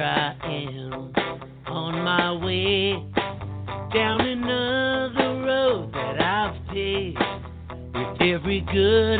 here I am on my way down another road that I've paved with every good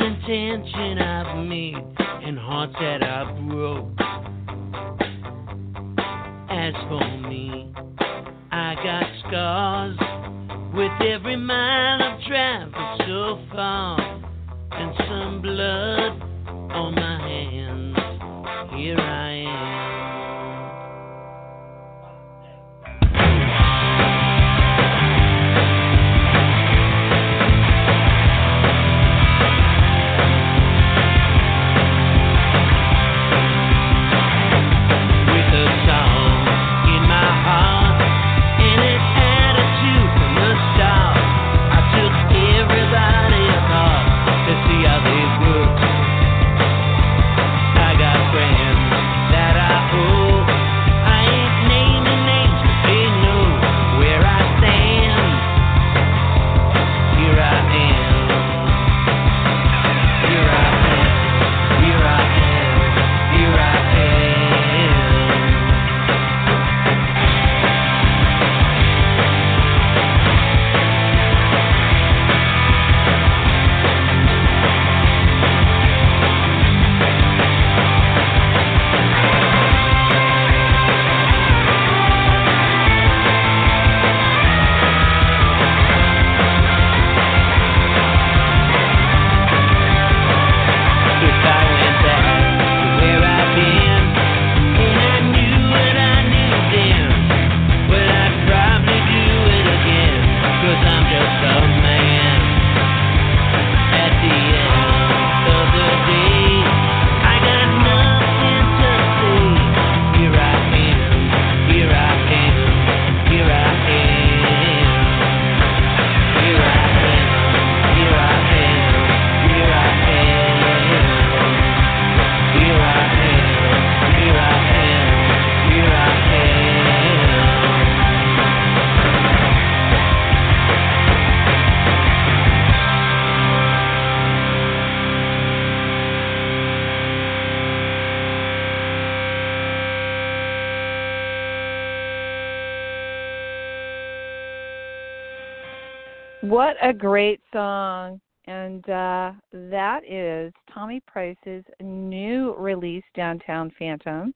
a great song. And uh, that is Thommy Price's new release, Downtown Phantom.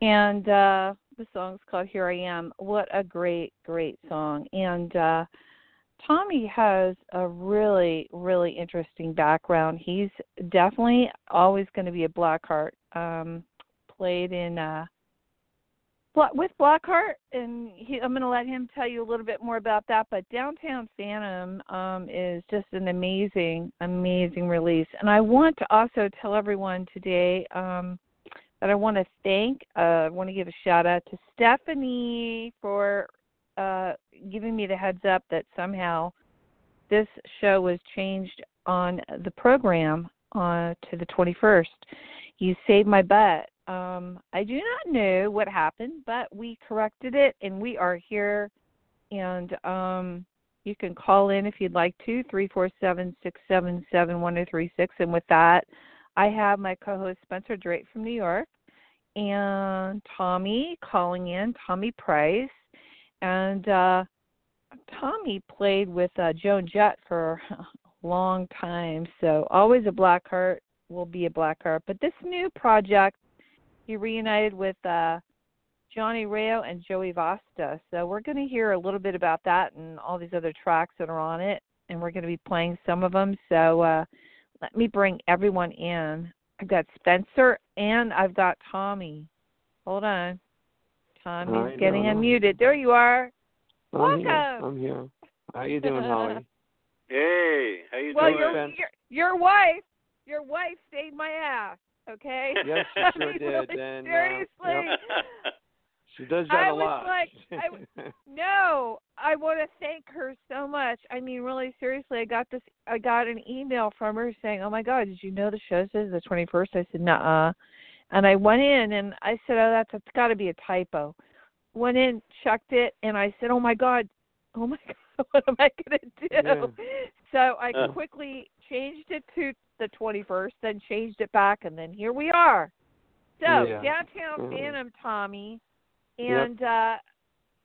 And uh, the song's called Here I Am. What a great, great song. And uh, Thommy has a really, really interesting background. He's definitely always going to be a Blackheart. Um, played in uh, with Blackheart, and he, I'm going to let him tell you a little bit more about that. But Downtown Phantom um, is just an amazing, amazing release. And I want to also tell everyone today um, that I want to thank, uh, I want to give a shout out to Stephanie for uh, giving me the heads up that somehow this show was changed on the program uh, to the 21st. You saved my butt. Um, I do not know what happened, but we corrected it and we are here. And um, you can call in if you'd like to, three four seven six seven seven one zero three six. And with that, I have my co host Spencer Drake from New York and Thommy calling in, Thommy Price. And uh, Thommy played with uh, Joan Jett for a long time, so always a black heart will be a black heart. But this new project, he reunited with uh, Johnny Rayo and Joey Vasta. So we're going to hear a little bit about that and all these other tracks that are on it, and we're going to be playing some of them. So uh, let me bring everyone in. I've got Spencer and I've got Thommy. Hold on. Thommy's Hi, getting Donna. unmuted. There you are. I'm here. Welcome. I'm here. How you doing, Holly? Hey, how you well, doing? your, Spence? your your wife, your wife saved my ass. Okay. Yes, she I mean, did, really, and, uh, seriously, yep. She does that I a was lot. like, no, I want to thank her so much. I mean, really, seriously, I got this. I got an email from her saying, "Oh my God, did you know the show says the 21st?" I said, "Nuh-uh," and I went in and I said, "Oh, that's, that's got to be a typo." Went in, checked it, and I said, "Oh my God, oh my God, what am I gonna do?" Yeah. So I Uh. quickly changed it to the 21st, then changed it back, and then here we are. So Yeah. downtown Mhm. Phantom, Thommy, Yep. and uh,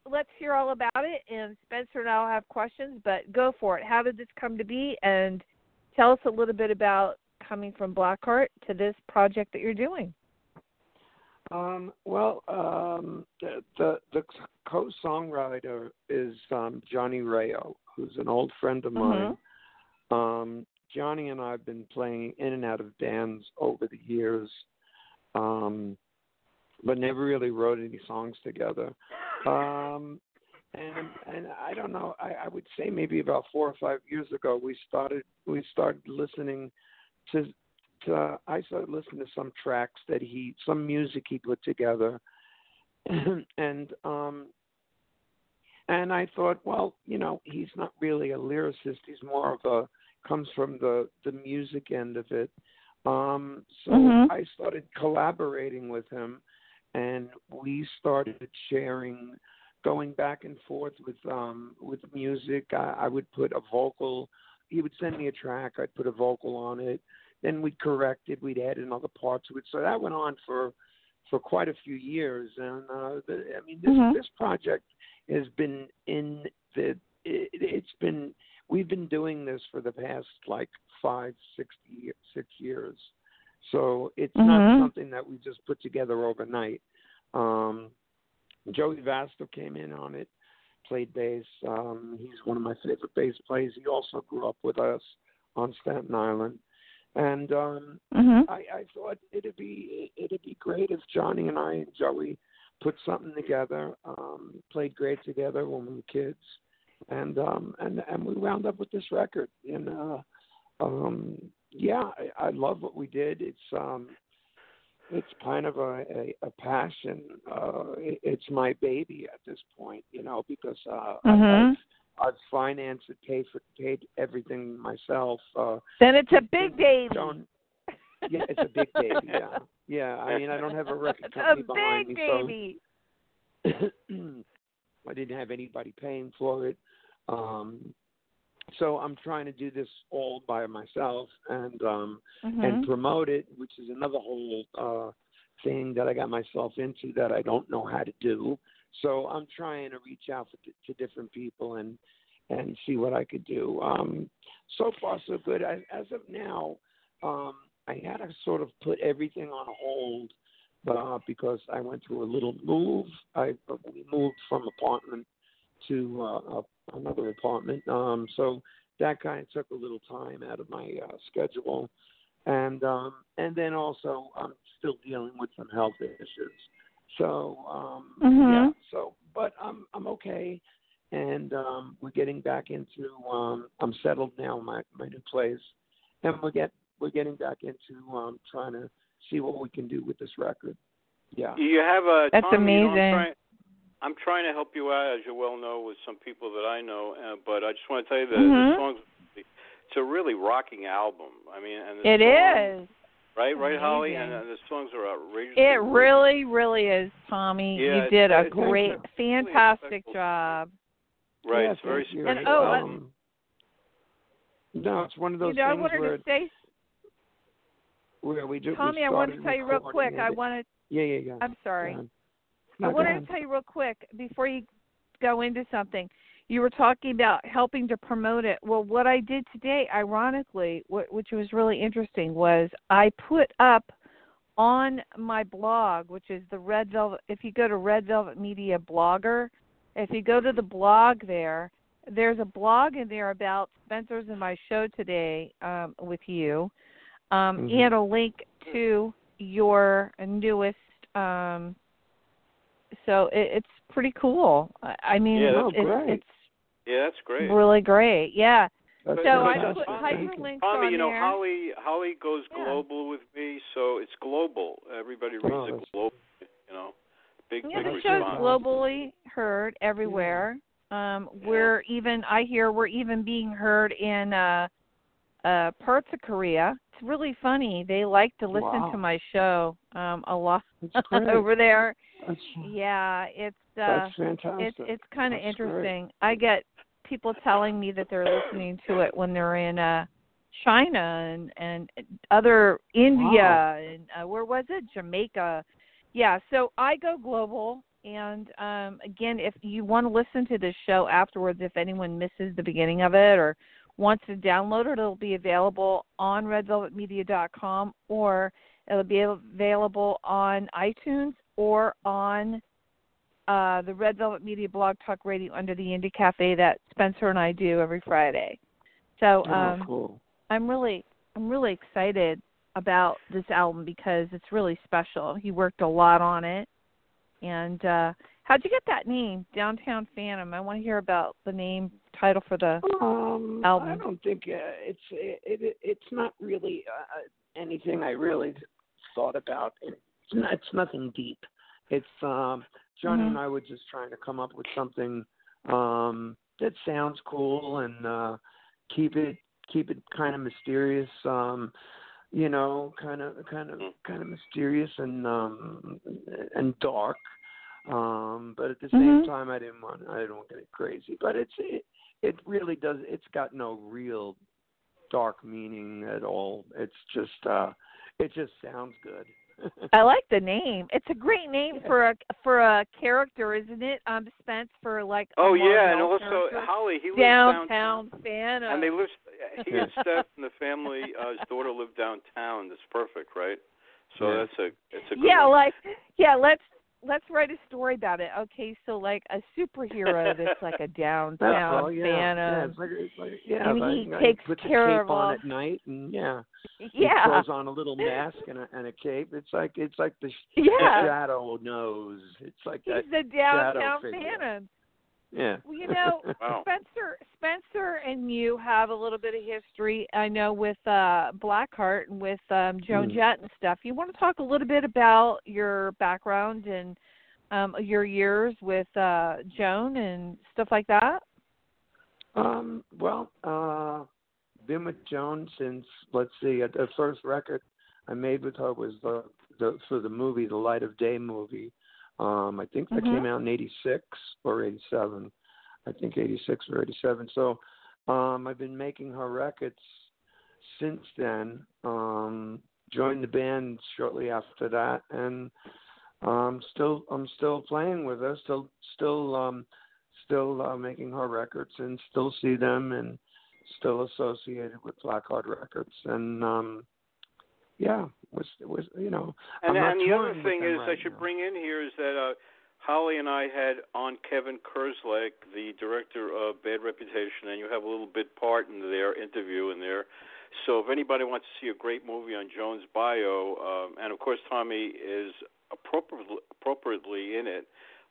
let's hear all about it. And Spencer and I'll have questions, but go for it. How did this come to be? And tell us a little bit about coming from Blackheart to this project that you're doing. Um, well, um, the the, the co-songwriter is um, Johnny Rayo, who's an old friend of mine. Um, Johnny and I have been playing in and out of bands over the years, um, but never really wrote any songs together. Um, and and I don't know. I, I would say maybe about four or five years ago we started we started listening to to I started listening to some tracks that he some music he put together, and um and I thought, well, you know, he's not really a lyricist. He's more of a comes from the the music end of it. Um, so Mhm. I started collaborating with him, and we started sharing, going back and forth with um with music. I, I would put a vocal. He would send me a track. I'd put a vocal on it. Then we'd correct it. We'd add another part to it. So that went on for for quite a few years. And uh, the, I mean, this Mhm. this project has been in the. It, it's been we've been doing this for the past like five, six, six years. So it's Mhm. not something that we just put together overnight. Um, Joey Vasta came in on it, played bass. Um, he's one of my favorite bass players. He also grew up with us on Staten Island, and um, Mhm. I, I thought it'd be it'd be great if Johnny and I and Joey put something together. Um, played great together when we were kids, and um, and and we wound up with this record. And uh, um, yeah, I, I love what we did. It's um, it's kind of a a, a passion. Uh, it, it's my baby at this point, you know, because uh, Mhm. I've, I've financed it, paid for paid everything myself. Uh, Then it's a big baby. don't yeah, it's a big baby. Yeah, yeah. I mean, I don't have a record It's company a behind big me, so baby. I didn't have anybody paying for it. Um, so I'm trying to do this all by myself and um, Mhm. and promote it, which is another whole uh, thing that I got myself into that I don't know how to do. So I'm trying to reach out to, to different people and and see what I could do. Um, so far, so good. As, as of now, um, I had to sort of put everything on hold uh, because I went through a little move. I we moved from apartment to uh, a, another apartment, um, so that kind of took a little time out of my uh, schedule, and um, and then also I'm still dealing with some health issues. So um, Mhm. yeah, so but I'm I'm okay, and um, we're getting back into. Um, I'm settled now in my my new place, and we get we're getting back into um, trying to see what we can do with this record. Yeah. You have a That's Tom, you know, amazing. I'm, trying, to help you out, as you well know, with some people that I know. Uh, but I just want to tell you that Mhm. the songs. It's a really rocking album. I mean, and the It songs, is. right, right, Holly, and uh, the songs are outrageous. It really, really is, Thommy. Yeah, you did a it's- it's great, actually really fantastic special. job. right. Yeah, it's very thank you. special. And, oh, album. Um, no, it's one of those you know, I things wanted where to say, where we do. Thommy, we I wanted to tell you real quick. I it. wanted. Yeah, yeah, yeah. I'm sorry. I wanted to tell you real quick before you go into something. You were talking about helping to promote it. Well, what I did today, ironically, which was really interesting, was I put up on my blog, which is the Red Velvet. If you go to Red Velvet Media Blogger, if you go to the blog there, there's a blog in there about Spencer's and my show today um, with you, um, Mhm. and a link to your newest. Um, so it, it's pretty cool. I, I mean, Yeah, that's it's, great. it's Yeah, that's great. really great. Yeah. That's So I put you. hyperlinks Thommy, on you know, there. Holly Holly goes Yeah. global with me, so it's global. Everybody reads Oh, it global. You know, big Yeah, big the That's show's response. globally heard everywhere. Um, we're even I hear we're even being heard in uh uh parts of Korea. It's really funny. They like to listen Wow. to my show um a lot over there. That's, Yeah, it's uh that's fantastic. it's it's kind of That's great. interesting. I get people telling me that they're listening to it when they're in uh China and and other India and uh, where was it? Jamaica. Yeah, so I go global and um again if you want to listen to this show afterwards if anyone misses the beginning of it or wants to download it it'll be available on redvelvetmedia.com or it'll be available on iTunes or on uh, the Red Velvet Media Blog Talk Radio under the Indie Cafe that Spencer and I do every Friday. So um, oh, cool. I'm really I'm really excited about this album because it's really special. He worked a lot on it. And uh how'd you get that name, Downtown Phantom? I want to hear about the name title for the Um, album. I don't think uh, it's it, it it's not really uh, anything I really thought about. It's not, it's nothing deep. It's um Johnny Mhm. and I were just trying to come up with something um that sounds cool and uh keep it keep it kind of mysterious um you know kind of kind of kind of mysterious and um and dark um but at the same Mhm. time I didn't want I didn't want to get crazy but it's it, it really does it's got no real dark meaning at all it's just uh it just sounds good I like the name. It's a great name for a for a character, isn't it? Um Spence for like a Oh yeah, and also character. Holly, he lives downtown Phantom. And they live. He and Steph and the family, uh, his daughter live downtown. That's perfect, right? So Yeah. that's a it's a good yeah, one. like yeah, let's let's write a story about it. Okay, so like a superhero that's like a downtown all, yeah. Yeah, it's like, it's like, yeah, And he takes put the care cape of on at night, and yeah, yeah, he Yeah. throws on a little mask and a and a cape. It's like it's like the, sh- the shadow knows. It's like He's that. the downtown. Phantom. Yeah. Well, you know, Wow. Spencer Spencer and you have a little bit of history. I know with uh Blackheart and with um Joan Mm. Jett and stuff. You want to talk a little bit about your background and um your years with uh Joan and stuff like that? Um. Well, uh, been with Joan since let's see. The first record I made with her was the the for the movie, the Light of Day movie. Um, I think that Mhm. came out in '86 or '87. I think '86 or '87. So, um, I've been making her records since then. Um, joined the band shortly after that, and um, still I'm still playing with her. Still, still, um, still uh, making her records, and still see them, and still associated with Blackheart Records, and um, yeah, was was you know. And, and the other thing is, right I should now. bring in here is that uh, Holly and I had on Kevin Kerslake, the director of Bad Reputation, and you have a little bit part in their interview in there. So if anybody wants to see a great movie on Joan's bio, um, and of course Thommy is appropriately, appropriately in it,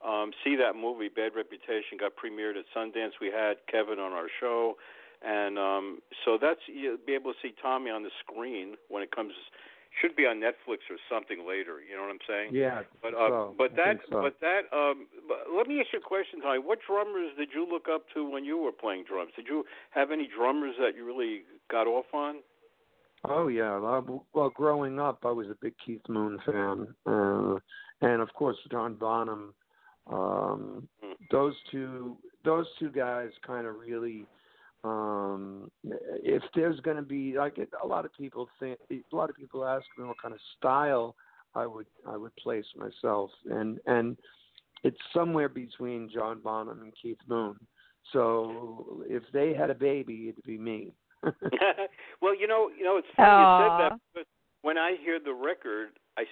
um, see that movie. Bad Reputation got premiered at Sundance. We had Kevin on our show, and um, so that's you'll be able to see Thommy on the screen when it comes. Should be on Netflix or something later. You know what I'm saying? Yeah, But uh, so, but that so. but that um but let me ask you a question, Thommy. What drummers did you look up to when you were playing drums? Did you have any drummers that you really got off on? Oh yeah. Well, well, growing up, I was a big Keith Moon fan, uh, and of course John Bonham. Um, Hmm. those two, those two guys, kind of really. Um, if there's going to be like a lot of people think, a lot of people ask me what kind of style I would I would place myself, and and it's somewhere between John Bonham and Keith Moon. So if they had a baby, it'd be me. well, you know, you know, it's funny you said that because when I hear the record, I,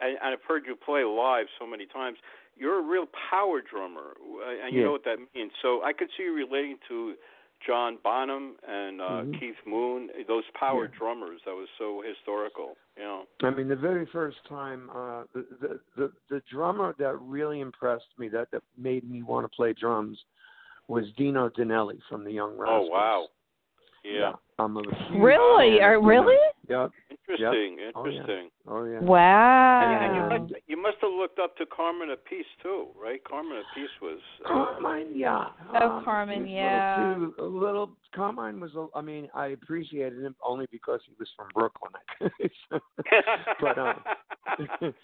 I I've heard you play live so many times. You're a real power drummer, uh, and you Yeah. know what that means. So I could see you relating to John Bonham and uh, Mhm. Keith Moon, those power Yeah. drummers. That was so historical. You know. I mean, the very first time, uh, the, the the the drummer that really impressed me, that that made me want to play drums, was Dino Danelli from the Young Rascals. Oh wow. Yeah. I'm a huge Really? fan Are of Dino. really? Yep. Interesting. Oh, yeah. Interesting. Oh yeah. Wow. And, and you must you must have looked up to Carmine Appice too, right? Carmine Appice was. Uh, Carmine, yeah. Oh, Um, Carmine, yeah. A little, too, a little. Carmine was. A, I mean, I appreciated him only because he was from Brooklyn. but um,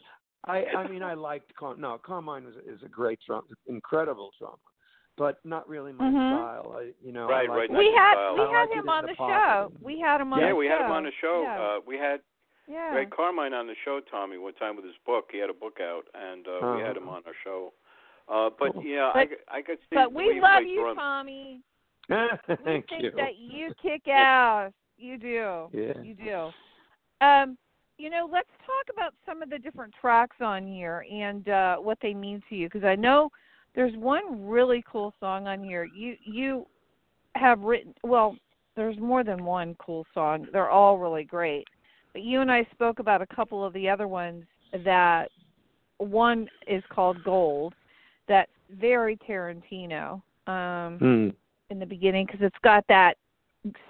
I. I mean, I liked. Car- no, Carmine was is a great drum, incredible drummer. But not really my Mhm. style. I, you know, Right, like right, we had we had like him on the the show. We had him on the show. yeah, the we show. had him on the show. Yeah. Uh, we had yeah. Ray Carmine on the show, Thommy, one time with his book. He had a book out, and uh, we had him Oh. on our show. Uh, but Cool. yeah, But- I, I could see. but we love play you, drums. Thommy. We think you. that you kick ass. You do. Yeah. You do. Um, you know, let's talk about some of the different tracks on here and uh what they mean to you because I know there's one really cool song on here. You you have written well, there's more than one cool song. They're all really great. But you and I spoke about a couple of the other ones that one is called Gold. That's very Tarantino. Um Hmm. in the beginning because it's got that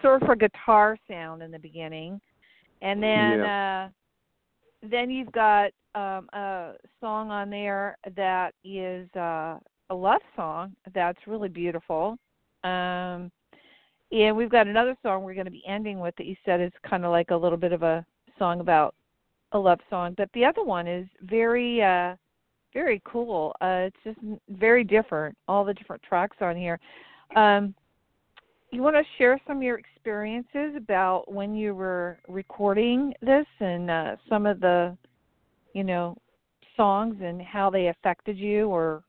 surfer guitar sound in the beginning, and then uh, then you've got um, a song on there that is uh, a love song that's really beautiful. Um, and we've got another song we're going to be ending with that you said is kind of like a little bit of a song about a love song, but the other one is very uh very cool. Uh it's just very different. All the different tracks on here. Um, you want to share some of your experiences about when you were recording this and uh, some of the, you know, songs and how they affected you, or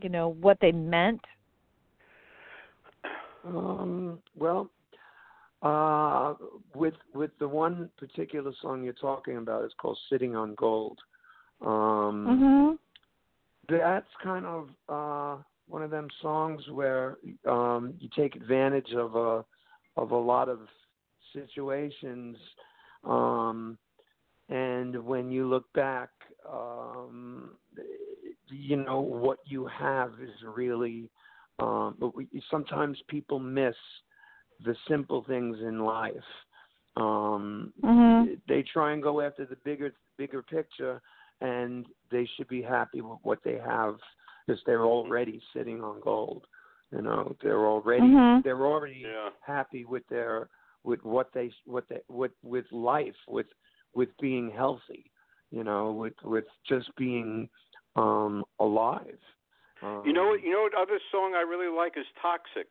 you know what they meant. Um, well, uh, with with the one particular song you're talking about, it's called "Sitting on Gold." Um, Mhm. That's kind of uh, one of them songs where um, you take advantage of a of a lot of situations, um, and when you look back, um, you know what you have is really. Um, but we, sometimes people miss the simple things in life. Um, Mhm. They try and go after the bigger bigger picture, and they should be happy with what they have because they're already sitting on gold. You know, they're already Mhm. they're already Yeah. happy with their with what they what they with with life with with being healthy. You know, with with just being um alive. Um, You know what? You know what other song I really like is "Toxic."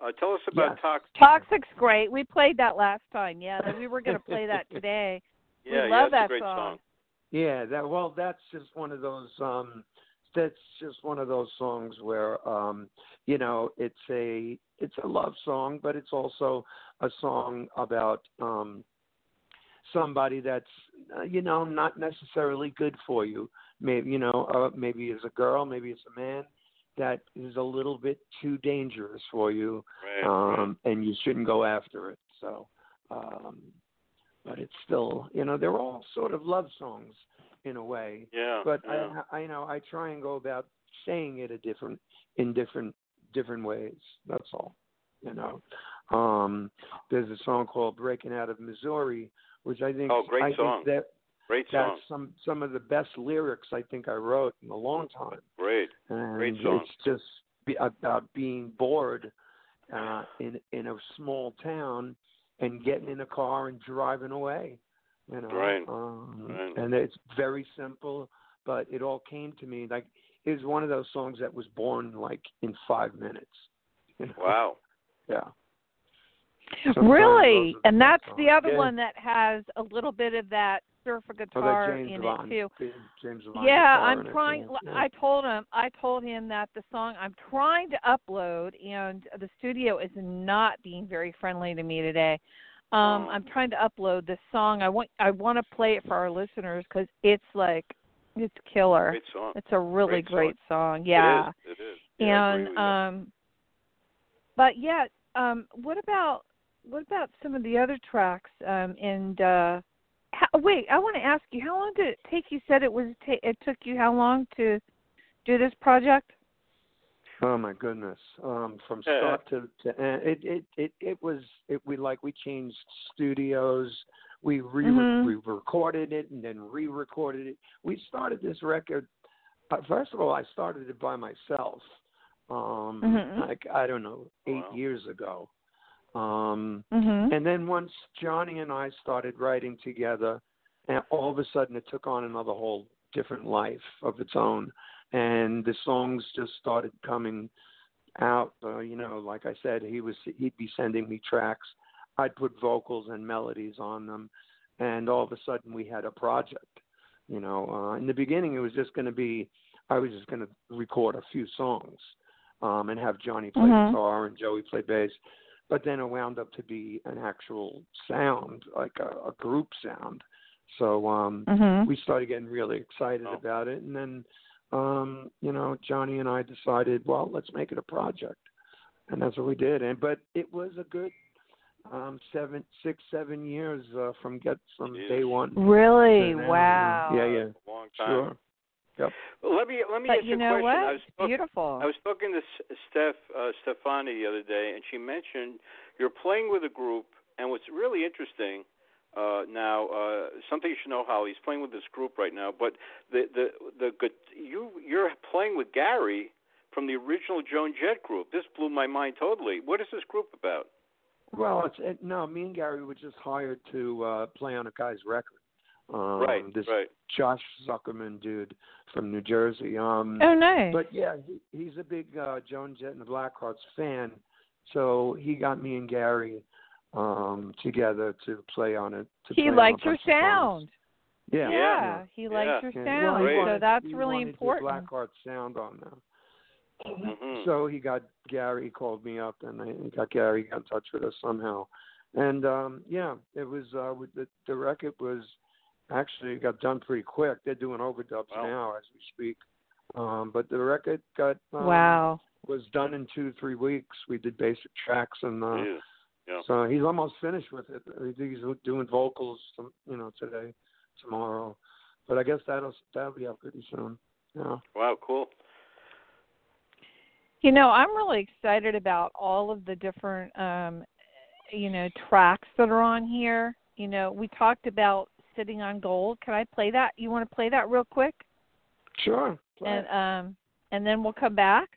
Uh, tell us about Yes. "Toxic." Toxic's great. We played that last time. Yeah, we were going to play that today. We Yeah, love yeah, it's that a great song. Yeah, that well, that's just one of those. um That's just one of those songs where, um you know, it's a it's a love song, but it's also a song about um somebody that's uh, you know not necessarily good for you. Maybe you know, uh, maybe it's a girl, maybe it's a man that is a little bit too dangerous for you, Right, um, and you shouldn't go after it. So, um, but it's still, you know, they're all sort of love songs in a way. Yeah. But yeah. I, I, you know, I try and go about saying it a different, in different, different ways. That's all. You know, um, there's a song called "Breaking Out of Missouri," which I think, Oh, great I song. think that Great that's some some of the best lyrics I think I wrote in a long time Great. and Great song. it's just be, about being bored uh, in in a small town and getting in a car and driving away. You know, Right. Um, Right. and it's very simple, but it all came to me like it was one of those songs that was born like in five minutes. You know? Wow. Yeah. Sometimes Really, those are the and best that's the other Yeah. one that has a little bit of that surfer Oh, guitar James in Vaughn, it too. James- James Vaughn Yeah, I'm trying. yeah, yeah. I told him. I told him that the song I'm trying to upload, and the studio is not being very friendly to me today. Um, Oh. I'm trying to upload this song. I want. I want to play it for our listeners because it's like, it's killer. Great song. It's a really Great song. great song. Yeah. It is. It is. Yeah, and um but yeah um what about what about some of the other tracks um and uh how, wait i want to ask you how long did it take you said it was ta- it took you how long to do this project Oh my goodness! Um, from Yeah. start to to end, it it it it was it we like we changed studios. We re Mhm. we recorded it and then re-recorded it. We started this record. Uh, first of all, I started it by myself. Um, Mhm. like I don't know, eight Wow. years ago. Um, mhm and then once Johnny and I started writing together, and all of a sudden it took on another whole different life of its own, and the songs just started coming out. Uh, you know, like I said, he was he'd be sending me tracks. I'd put vocals and melodies on them, and all of a sudden we had a project. You know, uh, in the beginning it was just going to be I was just going to record a few songs um, and have Johnny play Mhm. guitar and Joey play bass. But then it wound up to be an actual sound, like a, a group sound. So um, Mhm. we started getting really excited Oh. about it, and then um, you know Johnny and I decided, well, let's make it a project, and that's what we did. And but it was a good um, seven, six, seven years uh, from get from day one. Really? Wow. Yeah, yeah, Long time. sure. Yep. Well, let me let me But ask you a know question. what? I was talk- Beautiful. I was talking to S- Steph uh, Stefani the other day, and she mentioned you're playing with a group, and what's really interesting uh, now, uh, something you should know, Holly, he's playing with this group right now. But the the the good you you're playing with Gary from the original Joan Jett group. This blew my mind totally. What is this group about? Well, it's it, no. Me and Gary were just hired to uh, play on a guy's record. Um, right, This right. Josh Zuckerman dude from New Jersey. Um, oh, nice. But yeah, he, he's a big uh, Joan Jett and the Blackhearts fan, so he got me and Gary um, together to play on it. To he play on liked your bunch of songs. sound. Yeah, Yeah, he liked Yeah. your yeah. sound. Well, he Great. So that's he really wanted important. The Blackheart sound on there. hmm So he got Gary called me up, and I got Gary got in touch with us somehow, and um yeah, it was uh the the record was actually got done pretty quick. They're doing overdubs Wow. now as we speak, um but the record got um, wow. was done in two three weeks. We did basic tracks, and uh, Yeah. Yeah. so he's almost finished with it. He's doing vocals, you know, today, tomorrow, but I guess that'll that'll be out pretty soon. Yeah. Wow, cool. You know, I'm really excited about all of the different um you know, tracks that are on here. You know, we talked about sitting on gold. Can I play that? You want to play that real quick? Sure. And um and then we'll come back.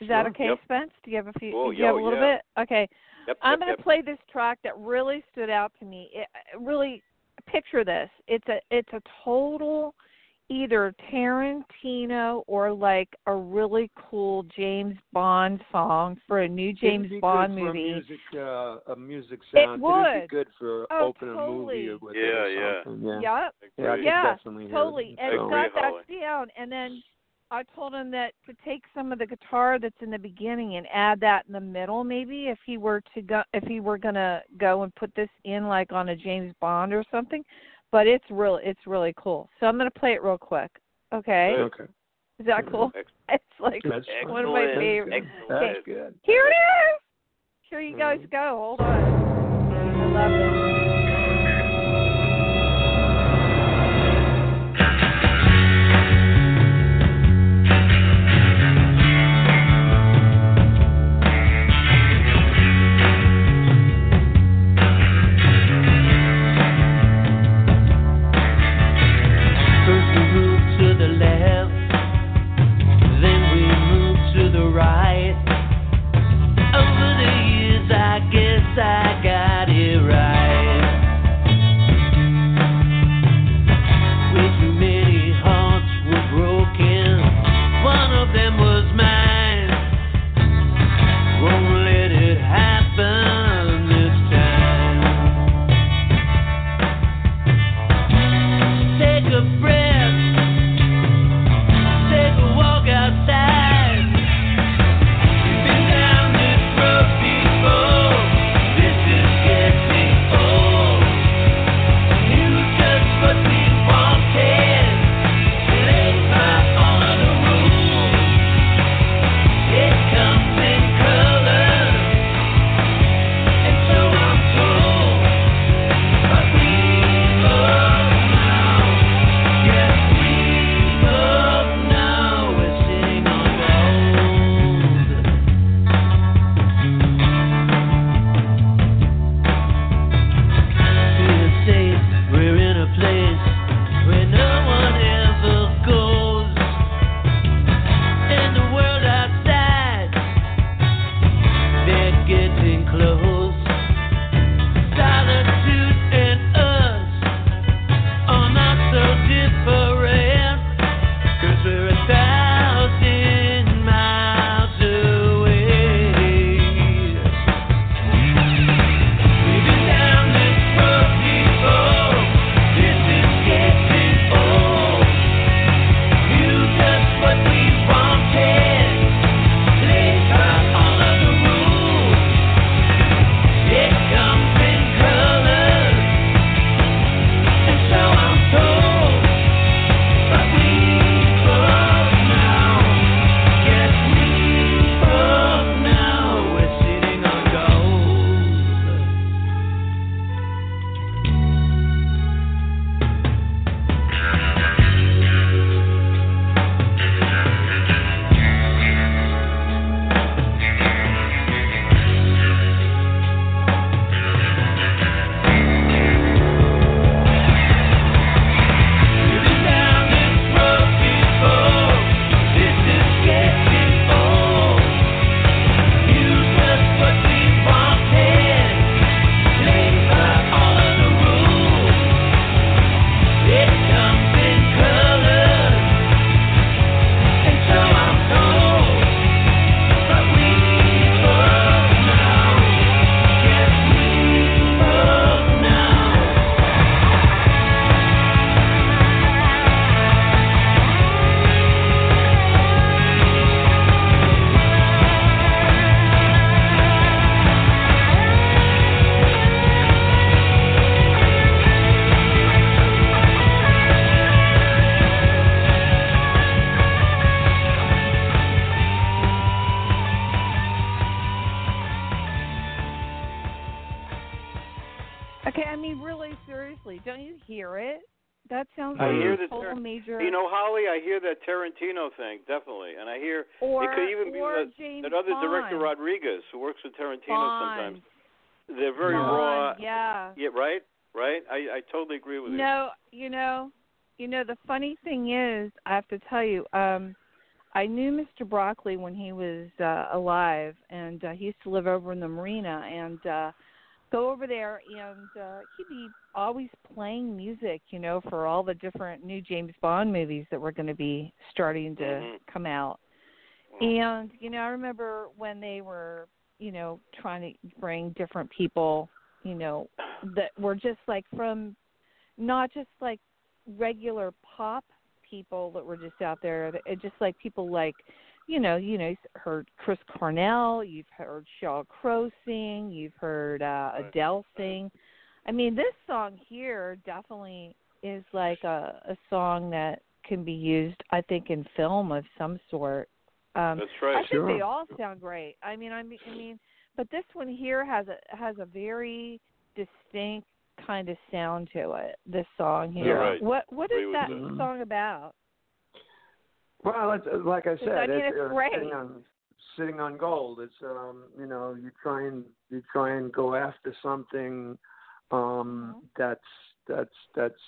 Is that okay, Yep. Spence? Do you have a few Oh, do you have a little yeah. bit? Okay. Yep. I'm yep, going to play this track that really stood out to me. It, really picture this. It's a it's a total either Tarantino or like a really cool James Bond song for a new It'd James be Bond good for movie. A music, uh, a music It sound. It'd would. be good for Oh, opening totally. a movie with Yeah, it yeah. Yeah. Yep. Yeah, I Agree. could Yeah, Totally. And I So- got that Holly. sound and then I told him that to take some of the guitar that's in the beginning and add that in the middle maybe if he were to go if he were going to go and put this in like on a James Bond or something. But it's real it's really cool. So I'm going to play it real quick. Okay? Okay. Is that cool? It's like That's one of my Excellent. favorites. That's Okay. good. Here it is. Here you guys Mhm. go. Hold on. I love it. I hear a the total Tar- major. You know, Holly, I hear that Tarantino thing definitely, and I hear or it could even be or that, James that other director Rodriguez who works with Tarantino Bond. sometimes. They're very Bond, raw. Yeah. Yeah, right, right. I I totally agree with you. No, you know, you know the funny thing is, I have to tell you, um, I knew Mr. Broccoli when he was uh, alive, and uh, he used to live over in the marina, and uh, go over there, and uh, he'd be always playing music, you know, for all the different new James Bond movies that were going to be starting to Mhm. come out. And you know, I remember when they were, you know, trying to bring different people, you know, that were just like from not just like regular pop people that were just out there, it just like people like, you know, you know, you've heard Chris Cornell, you've heard Sheryl Crow sing, you've heard uh Right. Adele sing. I mean, this song here definitely is like a a song that can be used, I think, in film of some sort. Um That's I right. think Sure. they all sound great. I mean, I mean, I mean, but this one here has a has a very distinct kind of sound to it. This song here. Right. What what Agree is with that that. song about? Well, it's, uh, like I said, I mean, it's, it's uh, great. sitting on sitting on gold. It's um, you know, you try and you try and go after something um Mhm. that's that's that's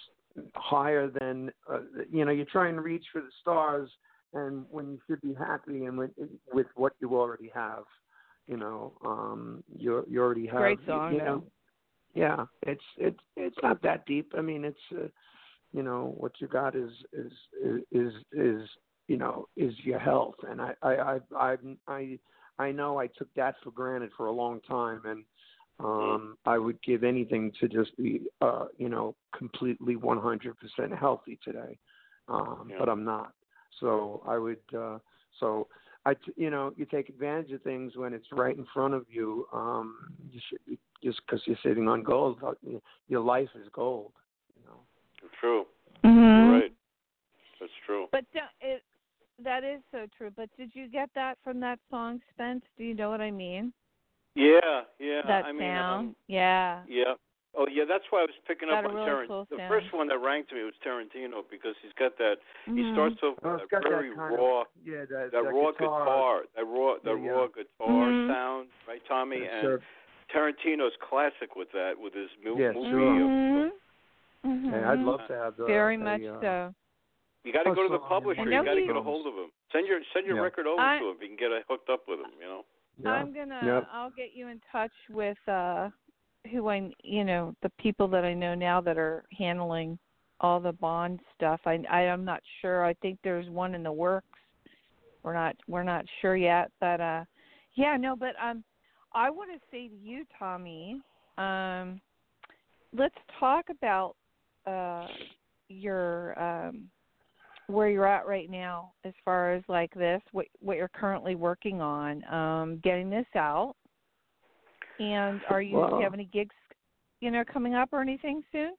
higher than uh, you know, you try and reach for the stars and when you should be happy and with with what you already have, you know, um you you already have Great song, you know, yeah, it's it's it's not that deep. I mean, it's uh, you know what you got is is is is you know is your health, and I I I I I, I know I took that for granted for a long time, and um I would give anything to just be uh you know completely 100% healthy today, um Yeah. but I'm not. So I would uh so I t- you know you take advantage of things when it's right in front of you. Um you should just because you're sitting on gold, uh, your life is gold. You know. True. Mm-hmm. You're right. That's true. But don't- it that is so true. But did you get that from that song, Spence? Do you know what I mean? Yeah, yeah. that I mean, sound. um, yeah. yeah. Oh, yeah. That's why I was picking Got up on really Tarantino. cool the sound. first one that rang to me was Tarantino because he's got that. He Mhm. starts off with it's a very that raw, of yeah, that, that, raw guitar. that raw, that Yeah, raw yeah. guitar Mhm. sound, right, Thommy? Yes, and sir. Tarantino's classic with that, with his mu- Yeah, movie. sure. Mhm. Mhm. Yeah, I'd love to have the Very a, much uh, so. You got to go to the publisher. You got to get a hold of him. Send your send your Yeah. record over I- to him. if You can get it hooked up with him. You know. Yeah. I'm gonna. Yep. I'll get you in touch with uh who I, you know, the people that I know now that are handling all the bond stuff. I, I I'm not sure. I think there's one in the works. We're not we're not sure yet, but uh, yeah, no, but um, I want to say to you, Thommy, um, let's talk about uh your um where you're at right now as far as like this what what you're currently working on um getting this out and are you do Well- you have any gigs you know coming up or anything soon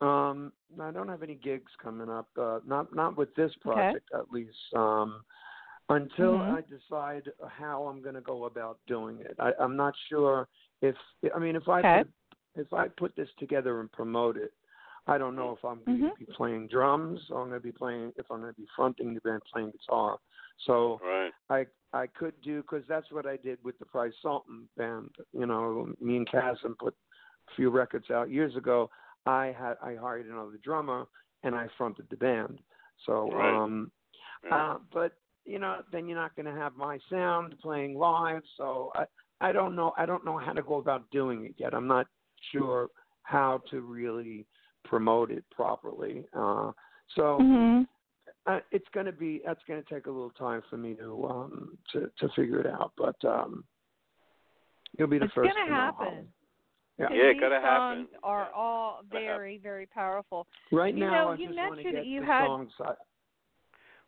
Um, I don't have any gigs coming up. Uh, not not with this project, at least. Um, until Mhm. I decide how I'm going to go about doing it. I, I'm not sure if I mean if I Okay. put, if I put this together and promote it. I don't know if I'm going to be playing drums or I'm going to be playing if I'm going to be fronting the band playing guitar. So Right. I I could do because that's what I did with the Price Sulton band. You know, me and Kasim put a few records out years ago. I had I hired another drummer and I fronted the band. So, Right. um, Yeah. uh, but you know, then you're not going to have my sound playing live. So I I don't know I don't know how to go about doing it yet. I'm not sure how to really promote it properly. Uh, so mhm uh, it's going to be that's going to take a little time for me to um to to figure it out but um you'll be the it's first gonna to know happen yeah. Yeah, it these gotta happen. are Yeah. all very very powerful right You now know, i you just want to mentioned get you the had- songs I,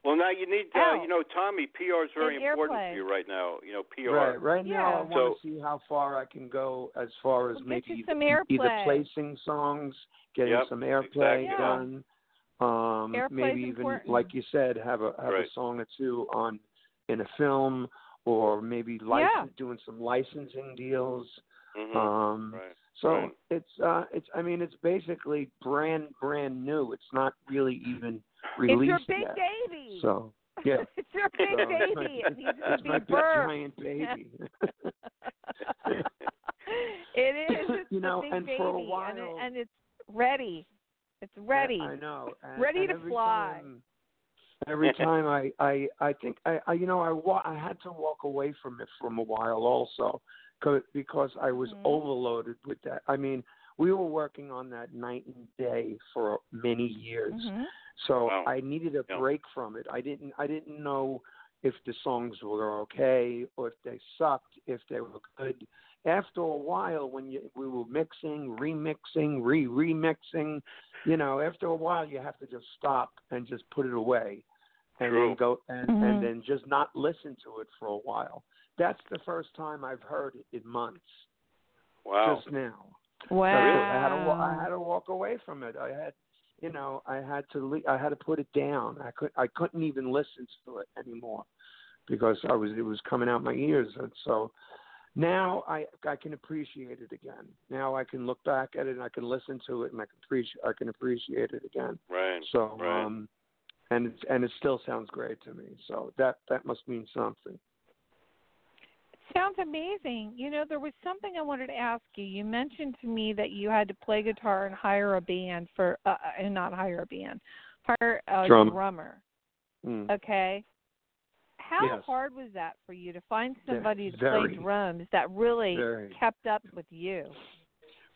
Well, now you need, uh, Out. you know, Thommy. PR is very important to you right now. You know, PR. right right now i Yeah. want So- to see how far i can go as far as Well, get maybe you some either, either placing songs getting Yep, some airplay exactly. Yeah. done um maybe even important. like you said have a have Right. a song or two on in a film or maybe license doing some licensing deals Mhm. um right. So Right. it's uh it's I mean it's basically brand brand new. It's not really even It's your big yet. baby. So yeah. it's your big So, baby. It needs to it's be my big birthed. giant baby. it is. It's You know, and baby, for a and, it, and it's ready. It's ready. I know. And, Ready and to fly. Time, every time I, I, I think I, I, you know, I, wa- I had to walk away from it from a while also, because I was Mhm. overloaded with that. I mean, we were working on that night and day for many years, Mhm. so Wow. I needed a Yeah. break from it. I didn't, I didn't know if the songs were okay or if they sucked, if they were good. After a while, when you, we were mixing, remixing, re-remixing, you know, after a while you have to just stop and just put it away, and True. then go and Mhm. and then just not listen to it for a while. That's the first time I've heard it in months. Wow. Just now. Wow. Really, I had to I had to walk away from it. I had, you know, I had to le- I had to put it down. I could I couldn't even listen to it anymore because I was it was coming out my ears, and so now I I can appreciate it again. Now I can look back at it and I can listen to it and I can appreciate I can appreciate it again. Right. So Right. um, and it's and it still sounds great to me. So that that must mean something. Sounds amazing. You know, there was something I wanted to ask you. You mentioned to me that you had to play guitar and hire a band for, uh, and not hire a band, hire a Drum. drummer. Mm. Okay. How Yes. hard was that for you to find somebody to play drums that really Very. kept up with you?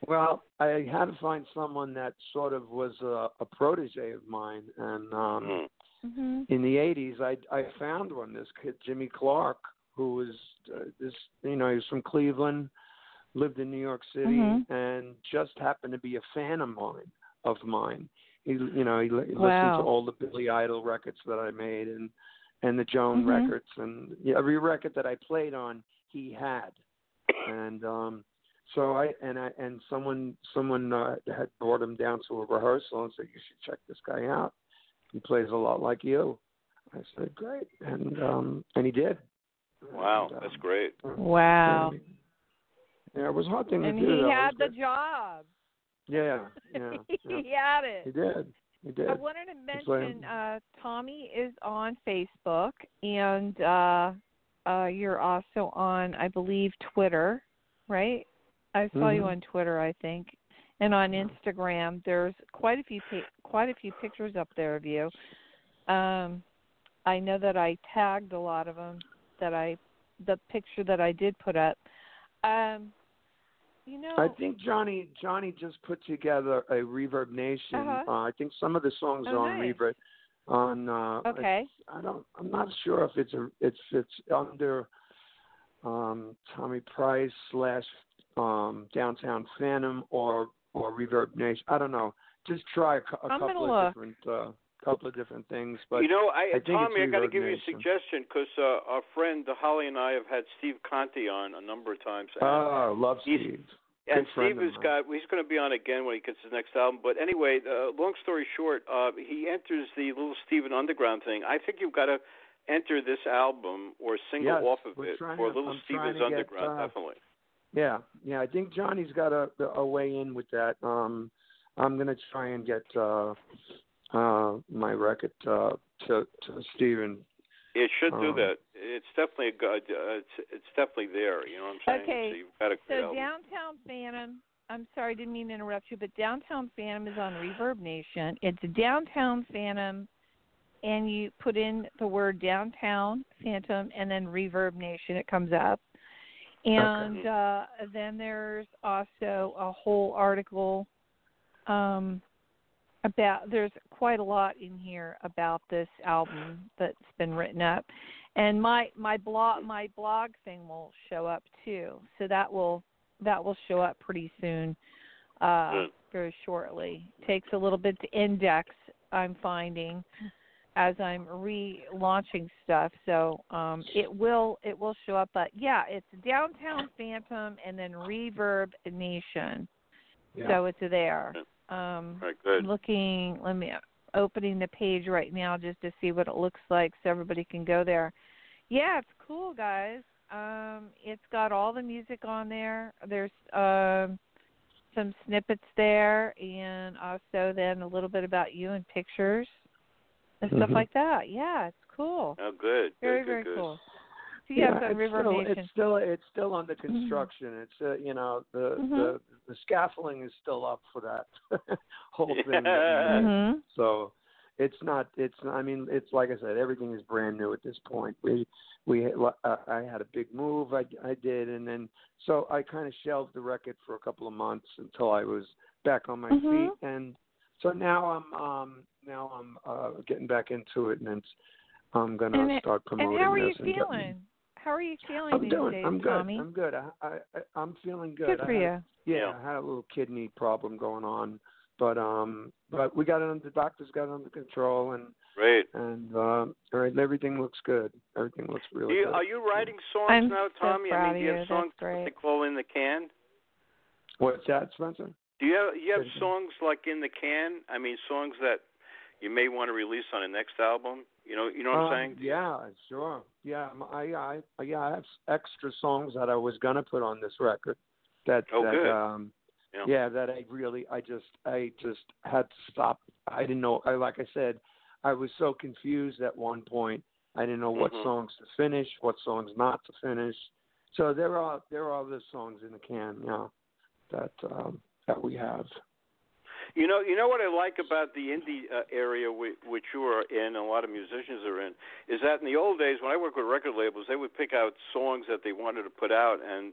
Well, I had to find someone that sort of was a, a protege of mine, and um, Mm. hmm in the '80s, I I found one. This kid, Jimmy Clark, who was uh, this, you know, he was from Cleveland, lived in New York City, Mhm. and just happened to be a fan of mine. Of mine, he, you know, he, li- he Wow. listened to all the Billy Idol records that I made, and and the Joan Mhm. records, and yeah, every record that I played on, he had, and um. So I and I and someone someone uh, had brought him down to a rehearsal and said you should check this guy out. He plays a lot like you. I said great, and um and he did. Wow. And, um, That's great. Wow. Yeah, it was a hard thing And to do. And he had was the good. job. Yeah, yeah, yeah. he had it. He did. He did. I wanted to That's why- mention uh, Thommy is on Facebook, and uh, uh, you're also on, I believe, Twitter, right? I saw you Mhm. on Twitter, I think, and on Instagram. There's quite a few quite a few pictures up there of you. Um, I know that I tagged a lot of them. That I, the picture that I did put up. Um, you know, I think Johnny Johnny just put together a Reverb Nation. Uh-huh. Uh, I think some of the songs Oh, are on nice. Reverb. On uh, okay. I don't. I'm not sure if it's a. It's it's under um, Thommy Price slash um, Downtown Phantom or or Reverb Nation. I don't know. Just try a, a couple look. of different uh, couple of different things. But you know, I, I Thommy, I got to give you a suggestion because uh, our friend uh, Holly and I have had Steve Conti on a number of times. And, oh, love Steve. And Steve has got. He's going to be on again when he gets his next album. But anyway, uh, long story short, uh, he enters the Little Steven Underground thing. I think you've got to enter this album or single Yes, off of it for to- Little I'm Steven's get, Underground. uh, definitely. Yeah, yeah. I think Johnny's got a a way in with that. Um, I'm gonna try and get uh, uh, my record uh, to to Steven. It should do um, that. It's definitely a good. Uh, it's, it's definitely there. You know what I'm saying? Okay, So you've got a So album. Downtown Phantom. I'm sorry, I didn't mean to interrupt you, but Downtown Phantom is on Reverb Nation. It's Downtown Phantom, and you put in the word Downtown Phantom and then Reverb Nation. It comes up, and uh, then there's also a whole article um, about. There's quite a lot in here about this album that's been written up. And my my blog my blog thing will show up too. So that will that will show up pretty soon uh very shortly. Takes a little bit to index i'm finding as i'm relaunching stuff. So um it will it will show up. But yeah it's downtown phantom and then reverb nation. Yeah. so it's there um All right, good. looking let me opening the page right now just to see what it looks like so everybody can go there yeah it's cool guys um it's got all the music on there there's um some snippets there, and also then a little bit about you and pictures and stuff Mhm. like that. Yeah, it's cool. Oh, good. Very good, very good, good. cool. So yes, yeah, on it's River still, Nation. it's still it's still under construction. It's uh, you know the Mhm. the the scaffolding is still up for that whole thing. that we Yeah. did. Mhm. So it's not it's I mean it's like I said everything is brand new at this point. We we uh, I had a big move I I did and then so I kind of shelved the record for a couple of months until I was back on my Mhm. feet and so now I'm um now I'm uh getting back into it and it's I'm gonna And start promoting And how are you this and getting- feeling? How are you feeling I'm these doing. days, I'm good. Thommy? I'm good. I, I I- I'm feeling good. Good for had- you. Yeah, Yeah. I had a little kidney problem going on, but um, but we got it under. The doctors got it under control, and Great. and um, all right, everything looks good. Everything looks really you, good. are you writing songs I'm now, so Thommy? I mean, do you have you. songs That's great. they call in the can? What's that, Spencer? Do you have you have songs like in the can? I mean, songs that you may want to release on a next album. You know, you know what Um, I'm saying? Yeah, sure. Yeah, I, I, yeah, I have extra songs that I was gonna put on this record. That Oh, that good. um Yeah. yeah, that I really I just I just had to stop. I didn't know I like I said, I was so confused at one point. I didn't know what Mhm. songs to finish, what songs not to finish. So there are there are other songs in the can, yeah, that um that we have. You know, you know what I like about the indie uh, area which, which you are in, and a lot of musicians are in, is that in the old days when I worked with record labels, they would pick out songs that they wanted to put out, and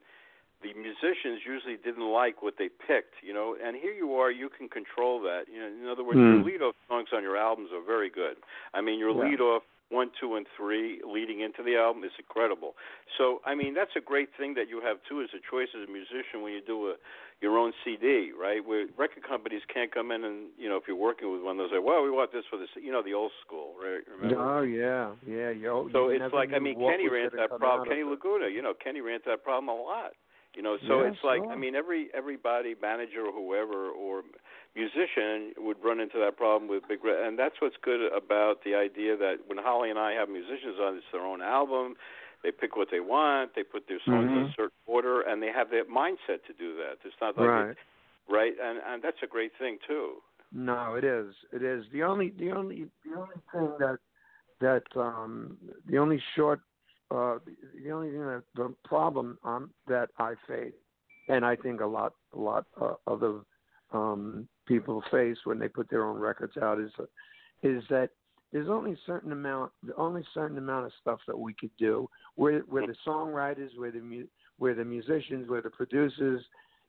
the musicians usually didn't like what they picked. You know, and here you are, you can control that. You know, in other words, Hmm. your lead-off songs on your albums are very good. I mean, your Yeah. lead-off one, two, and three leading into the album is incredible. So, I mean, that's a great thing that you have too as a choice as a musician when you do a your own CD, right? Where record companies can't come in and you know if you're working with one, they'll say, "Well, we want this for this," you know, the old school, right? Remember? Oh yeah, yeah, yo. So it's like I mean, Kenny ran into that problem. Kenny. Laguna, you know, Kenny ran into that problem a lot. You know, so Yeah, it's like. I mean, every everybody, manager or whoever or musician would run into that problem with big, re- and that's what's good about the idea that when Holly and I have musicians on, it's their own album. They pick what they want. They put their songs in a Mhm. certain order, and they have that mindset to do that. It's not like Right. it, right, and and that's a great thing too. No, it is. It is. The only the only the only thing that that um the only short uh the only thing that the problem um that I face and I think a lot a lot uh, other um people face when they put their own records out is is that there's only a certain amount the only certain amount of stuff that we could do. We're we're the songwriters, we're the mu- we're the musicians, we're the producers.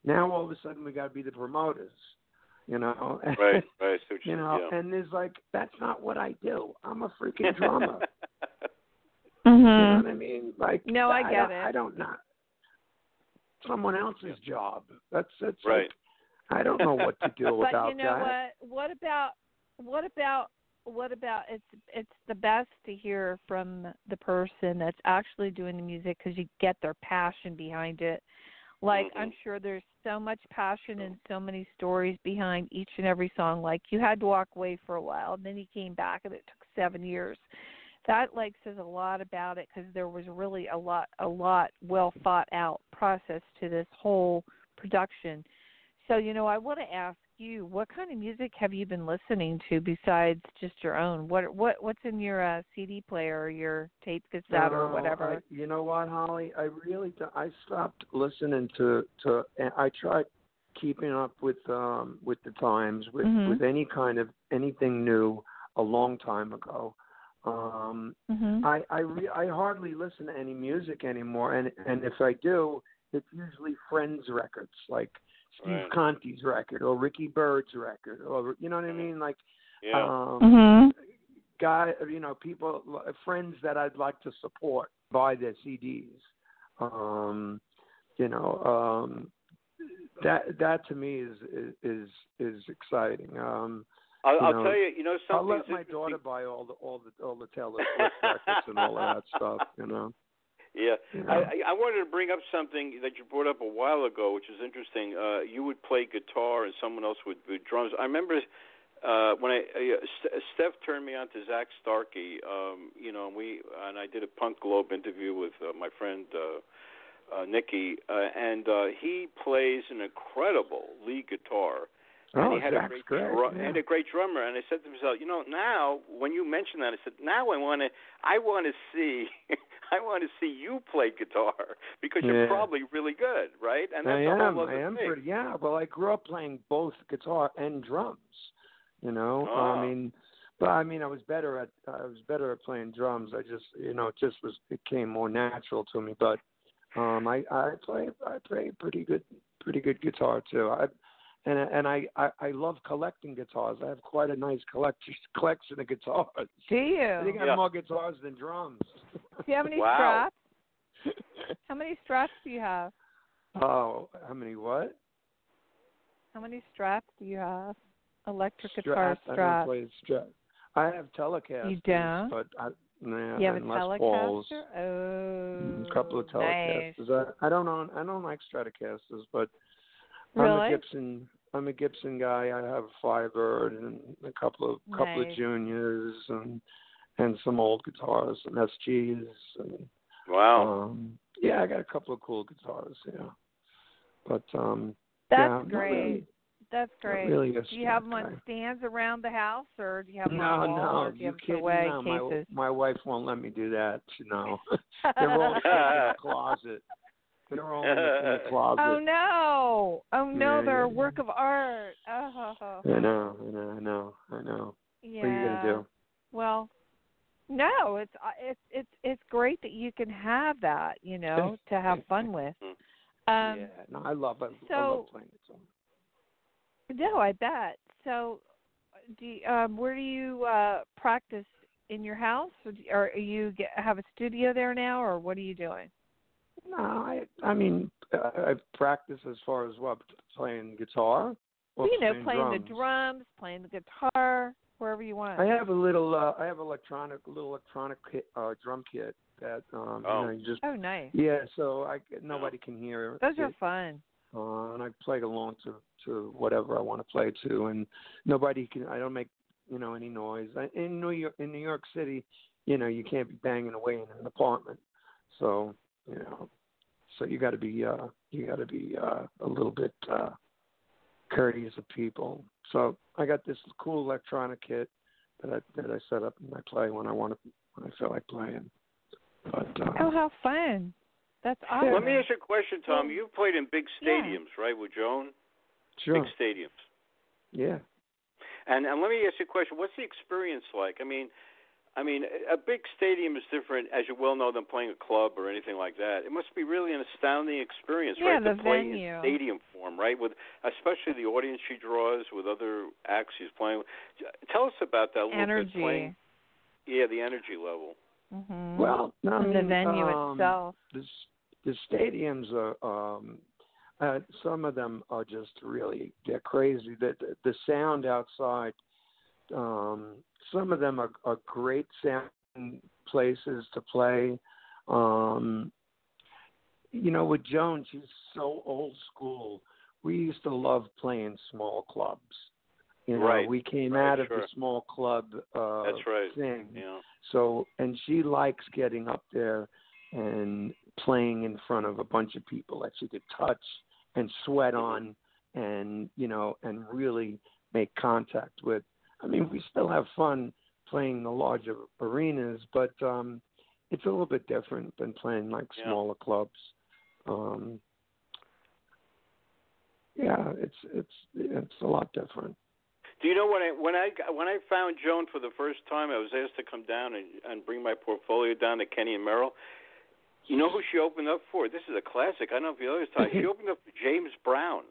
Now all of a sudden we got to be the promoters you know. Right, right. So you know, yeah. and there's like that's not what I do. I'm a freaking drummer. Mhm. You know what I mean? Like No, I get don't, it. I don't know. Someone else's job. That's that's Right. like I don't know what to do but about you know that. what? What about what about what about it's it's the best to hear from the person that's actually doing the music because you get their passion behind it. Like Mhm. I'm sure there's so much passion and so many stories behind each and every song. Like you had to walk away for a while, and then you came back, and it took seven years. That like says a lot about it because there was really a lot a lot well thought out process to this whole production. So you know, I want to ask you, what kind of music have you been listening to besides just your own? What what what's in your uh, CD player or your tape cassette or whatever? I, you know what, Holly? I really I stopped listening to to. And I tried keeping up with um with the times with Mhm. with any kind of anything new a long time ago. Um mhm. I I re- I hardly listen to any music anymore, and and if I do, it's usually friends' records, like Steve Right. Conti's record or Ricky Byrd's record, or you know what I mean, like yeah. um, Mhm. guy, you know, people, friends that I'd like to support buy their CDs. Um, you know, um, that that to me is is is exciting. Um, I'll, you I'll tell you, you know, I'll let my daughter buy all the all the all the Taylor Swift records and all that stuff. You know. Yeah? I, I wanted to bring up something that you brought up a while ago, which is interesting. Uh, you would play guitar and someone else would do drums. I remember uh, when I uh, St- Steph turned me on to Zak Starkey. Um, you know, and we and I did a Punk Globe interview with uh, my friend uh, uh, Nicky, uh, and uh, he plays an incredible lead guitar. And Oh, he had a great, great. dru- yeah. and a great drummer. And I said to myself, you know, now when you mention that, I said, now I want to, I want to see, I want to see you play guitar because you're probably really good, right? And that's I a am. whole I am thing. pretty. Yeah. Well, I grew up playing both guitar and drums. You know. Oh. I mean, but I mean, I was better at I was better at playing drums. I just, you know, it just was it came more natural to me. But um, I I play I play pretty good pretty good guitar too. I and and I, I I love collecting guitars. I have quite a nice collection collection of guitars. Do you? I think I have Yeah. more guitars than drums. Do you have any Wow. straps? How many straps do you have? oh, how many what? How many straps do you have? Electric Strap- guitar I don't straps. play strap. I have Telecasters. You don't? But I, nah, You have a and Les Pauls. Telecaster? Oh, Mm, a couple of nice. Telecasters. I, I don't own. I don't like Stratocasters, but I'm a Gibson. I'm a Gibson guy. I have a Firebird and a couple of couple of Juniors and and some old guitars and SGs and Wow. um yeah, I got a couple of cool guitars. Yeah, but um That's yeah, great. really- That's great. really do you have them on guy. stands around the house, or do you have them No, on the wall, no, or do you you have them kidding? away no, my my wife won't let me do that. You know, they're all in the closet. They're all in the, in the closet. oh no! Oh no! Yeah, they're a yeah, work of art. Oh. I know, I know, I know, I know. Yeah. What are you gonna do? Well, no, it's uh, it's it's it's great that you can have that, you know, to have fun with. Um yeah, no, I love it. I love so- playing guitar. no, I bet. So do you, um where do you uh practice in your house or, do, or you get, have a studio there now or what are you doing? No, I, I mean, I, I practice as far as what playing guitar. Or you know, playing, playing drums. the drums, playing the guitar, wherever you want. I have a little, uh, I have electronic, little electronic kit, uh, drum kit that, um, Oh. you know, you just, oh, nice. yeah, so I nobody can hear. Those are fun. uh, and I play along to to whatever I want to play to, and nobody can. I don't make you know any noise. I, in New York, in New York City, you know, you can't be banging away in an apartment, so you know, so you got to be uh, you got to be uh, a little bit uh, courteous of people. So I got this cool electronic kit that I that I set up and I play when I want to when I feel like playing. But uh, Oh, how fun. That's awesome. Let me ask you a question, Tom. You've played in big yeah. stadiums, right, with Joan? sure, Big stadiums. yeah. And and let me ask you a question. What's the experience like? I mean, I mean, a big stadium is different, as you well know, than playing a club or anything like that. It must be really an astounding experience, Yeah, right? the to play venue. in stadium form, right? With especially the audience she draws, with other acts she's playing. with. Tell us about that a little energy. bit. Playing, yeah, the energy level. hmm Well, no, I and the venue um, itself. the the stadiums are um uh some of them are just really they're crazy the the, the sound outside um some of them are are great sound places to play um you know with joan she's so old school we used to love playing small clubs you know Right, we came right, out of sure. the small club uh That's right. thing know. so, and she likes getting up there and playing in front of a bunch of people that she could touch and sweat on and, you know, and really make contact with. I mean, we still have fun playing the larger arenas, but um it's a little bit different than playing like Yeah. smaller clubs. Um yeah, it's it's it's a lot different. Do you know when I when I when I found Joan for the first time, I was asked to come down and, and bring my portfolio down to Kenny and Meryl. You know who she opened up for? This is a classic. I don't know if you know this. Ty. She opened up for James Brown.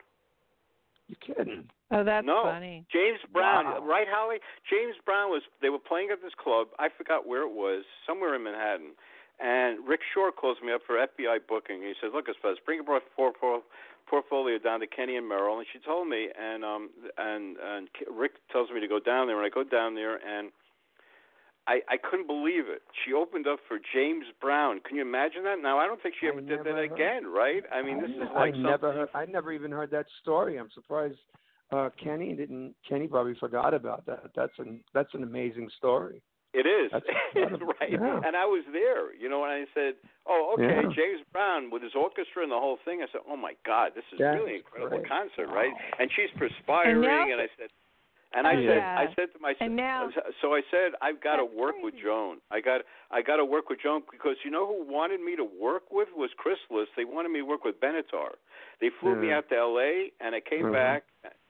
You kidding? Oh, that's no, funny. James Brown, Wow. right, Holly? James Brown was. They were playing at this club. I forgot where it was, somewhere in Manhattan. And Rick Shore calls me up for FBI booking. He says, "Look, Espez, bring your port- port- port- portfolio down to Kenny and Meryl." And she told me, and um, and and Rick tells me to go down there, and I go down there, and I I couldn't believe it. She opened up for James Brown. Can you imagine that? Now I don't think she I ever did that heard- again, right? I mean, this is like I like never something. heard, I never even heard that story. I'm surprised uh Kenny didn't Kenny probably forgot about that. That's an that's an amazing story. It is right, Yeah. and I was there. You know, and I said, "Oh, okay, Yeah. James Brown with his orchestra and the whole thing." I said, "Oh my God, this is That's really incredible great. concert, Wow. right?" And she's perspiring, And now- I said, and I Oh, said. I said to myself, And now- so I said, I've got to That's work with. Joan. I got, I got to work with Joan because you know who wanted me to work with was Chrysalis. They wanted me to work with Benatar. They flew me out to L.A. and I came Mhm. back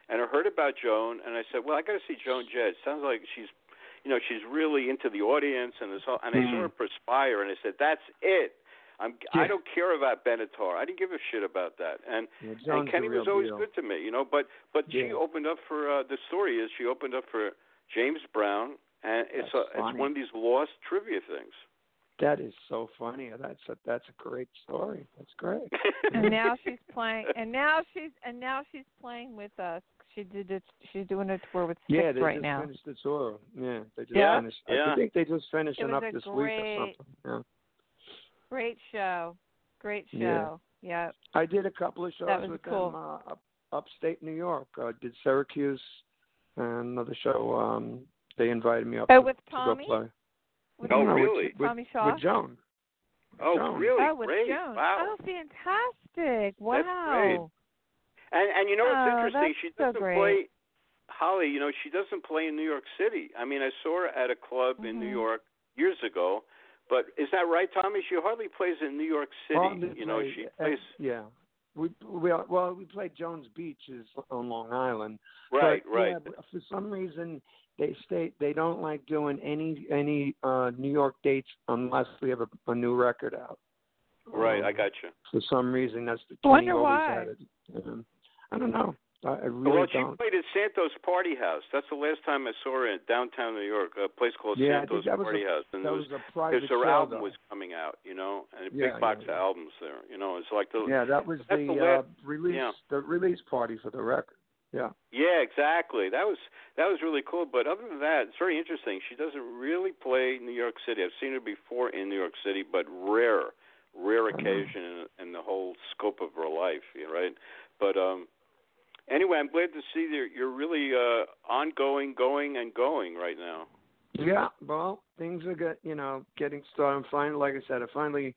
and I heard about Joan and I said, well, I got to see Joan Jett. Sounds like she's, you know, she's really into the audience and this whole. And I saw Mhm. her perspire and I said, that's it. I'm, Yeah. I don't care about Benatar. I didn't give a shit about that. And Yeah, and Kenny was always deal. good to me, you know. But but she opened up for uh, the story is she opened up for James Brown, and it's That's a, it's one of these lost trivia things. That is so funny. That's a that's a great story. That's great. and now she's playing and now she's and now she's playing with us she did it she's doing a tour with Styx yeah, they right just now finished the tour. Yeah, they just Yeah, finished. yeah. I think they just finishing was up a this week or something. Yeah. Great show great show Yeah. yeah I did a couple of shows That was with cool. them uh, up, upstate New York. I did Syracuse and another show. Um, they invited me up Oh, to, with to go play. With, Oh, No, with- really? With, Tommy Shaw? with Joan. oh, Joan. really? oh with great! Joan Wow. oh fantastic wow great. And and you know what's Oh, interesting? She doesn't great. play Holly. You know she doesn't play in New York City. I mean, I saw her at a club in New Mhm. York years ago. But is that right, Thommy? She hardly plays in New York City. Well, they you know, play- she uh, plays yeah. We we well we played Jones Beach is on Long Island. right, but, right. Yeah, for some reason they state they don't like doing any any uh New York dates unless we have a, a new record out. Right, Um, I got you. For some reason, that's the I wonder why. had. Um, I don't know. I, I really well, she don't. played at Santos Party House. That's the last time I saw her in downtown New York, a place called Yeah, Santos think that was Party a- House. And that was was, a private her album though. was coming out, you know, and a Yeah, big box yeah, of albums there. You know, it's like the Yeah, that was the, the uh, release yeah. the release party for the record. Yeah. Yeah, exactly. That was that was really cool. But other than that, it's very interesting. She doesn't really play New York City. I've seen her before in New York City, but rare, rare occasion in, in the whole scope of her life. You know, right? But um, anyway, I'm glad to see that you're really uh, ongoing, going, and going right now. Yeah, well, things are get you know getting started. I'm finally, like I said, I finally,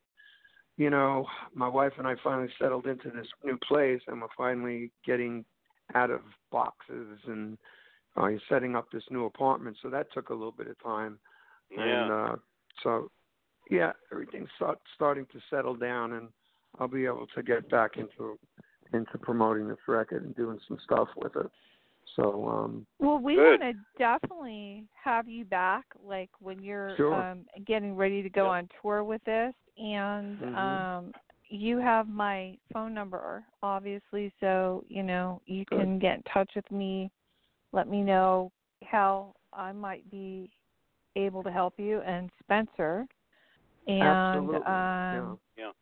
you know, my wife and I finally settled into this new place, and we're finally getting out of boxes and uh, setting up this new apartment. So that took a little bit of time, Yeah. and uh, so yeah, everything's start, starting to settle down, and I'll be able to get back into into promoting this record and doing some stuff with it. So um, Well, we Good. want to definitely have you back, like when you're Sure. um, getting ready to go Yeah. on tour with this, and Mhm. um, you have my phone number, obviously, so you know you Good. can get in touch with me. Let me know how I might be able to help you, and Spencer. And absolutely, um, Yeah.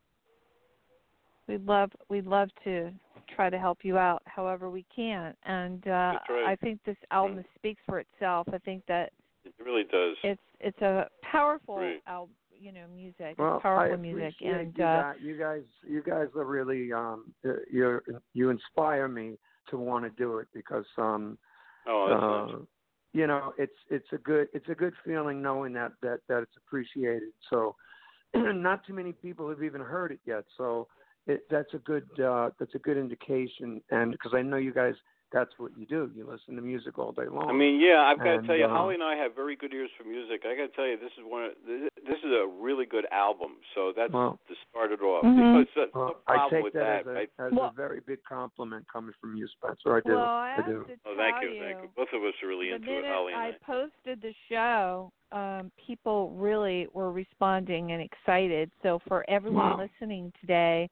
we'd love we'd love to try to help you out however we can and uh right. i think this album speaks for itself i think that It really does. it's it's a powerful Right. album you know music Well, powerful I music and you, uh guys, you guys, you guys are really, um, you you inspire me to want to do it because, um, oh, uh, nice. you know, it's it's a good it's a good feeling knowing that that that it's appreciated. So, not too many people have even heard it yet. So, it, that's a good uh, that's a good indication. And because I know you guys, that's what you do. You listen to music all day long. I mean, yeah, I've got to tell you, uh, Holly and I have very good ears for music. I got to tell you, this is one. Of, this, this is a really good album. So that's Well- to start it off. Mhm. Because that's well, no I problem take with that, that, as, right? a, as Well- a very big compliment coming from you, Spencer. I do. well i I have do. to Oh, tell thank you, thank you. Both of us are really the into it, Holly and I I. posted the show, um, people really were responding and excited. So for everyone Wow. listening today,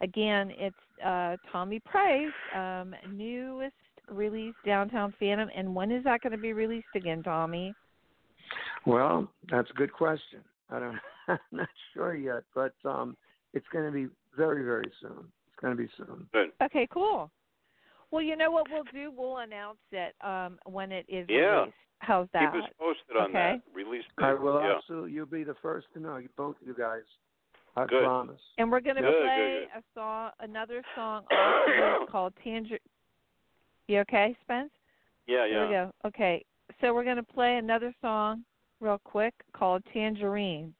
again, it's uh, Thommy Price, um, newest release, Downtown Phantom. And when is that going to be released again, Thommy? Well, that's a good question. I don't. I'm not sure yet, but um, it's going to be very, very soon. It's going to be soon. Good. Okay, cool. Well, you know what we'll do? We'll announce it um, when it is Yeah. released. How's that? Keep us posted on Okay. that. Release I date. will yeah. absolutely. You'll be the first to know. You both, you guys. I Good. promise. And we're going to Good, good, play a song, another song off of called Tangerine. You okay, Spence? Yeah, yeah. There we go. Okay, so we're going to play another song real quick called Tangerine.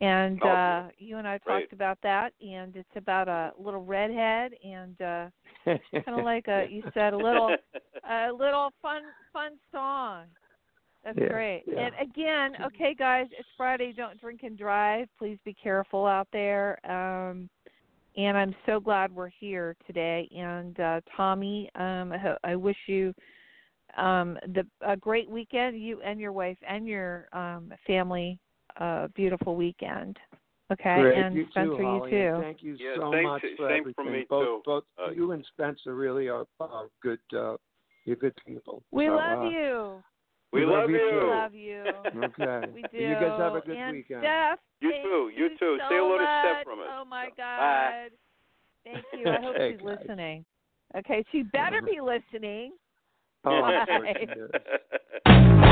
And Oh, uh you and I great. talked about that and it's about a little redhead and uh kind of like a you said a little a little fun fun song. That's Yeah, great. yeah. And again, okay guys, it's Friday, don't drink and drive. Please be careful out there. Um and I'm so glad we're here today and uh Thommy, um I, ho- I wish you um the a great weekend you and your wife and your um family a beautiful weekend. Okay? Great. And you Spencer too, you too. and Thank you Yeah, so same much to- for same everything. me, both too. both Uh, you and Spencer really are, are good. Uh, you're good people. We So, love uh, you. We, We love, love you you. too. We love you. Okay. We do. You guys have a good and weekend. Steph, You thank too. You too. so Say hello to Steph from us. Oh my God. Bye. Thank you. I hope Hey, she's guys. listening. Okay, she better be listening. Oh, Bye. Oh,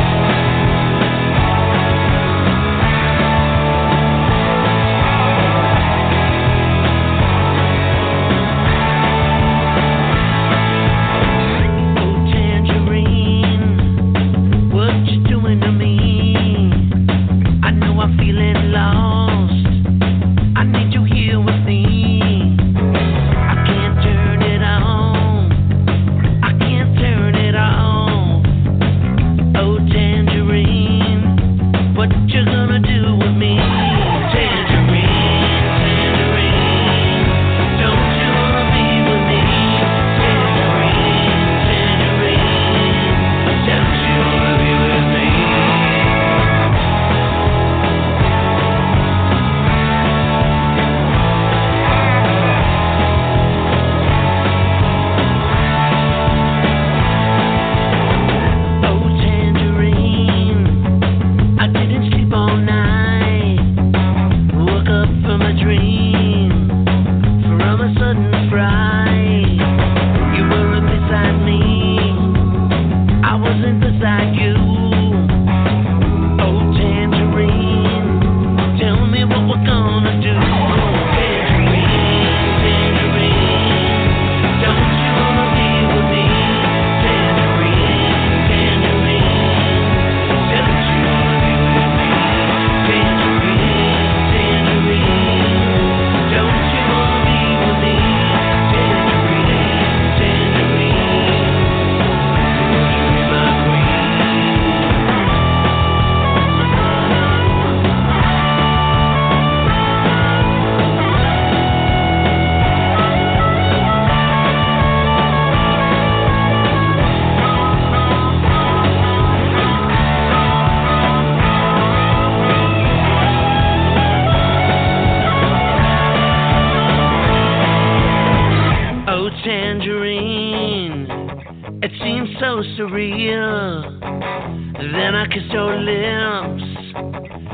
Then I kissed your lips.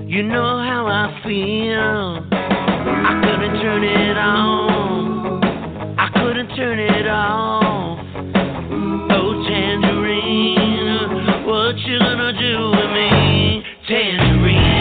You know how I feel. I couldn't turn it on. I couldn't turn it off. Oh, tangerine, what you gonna do with me? Tangerine.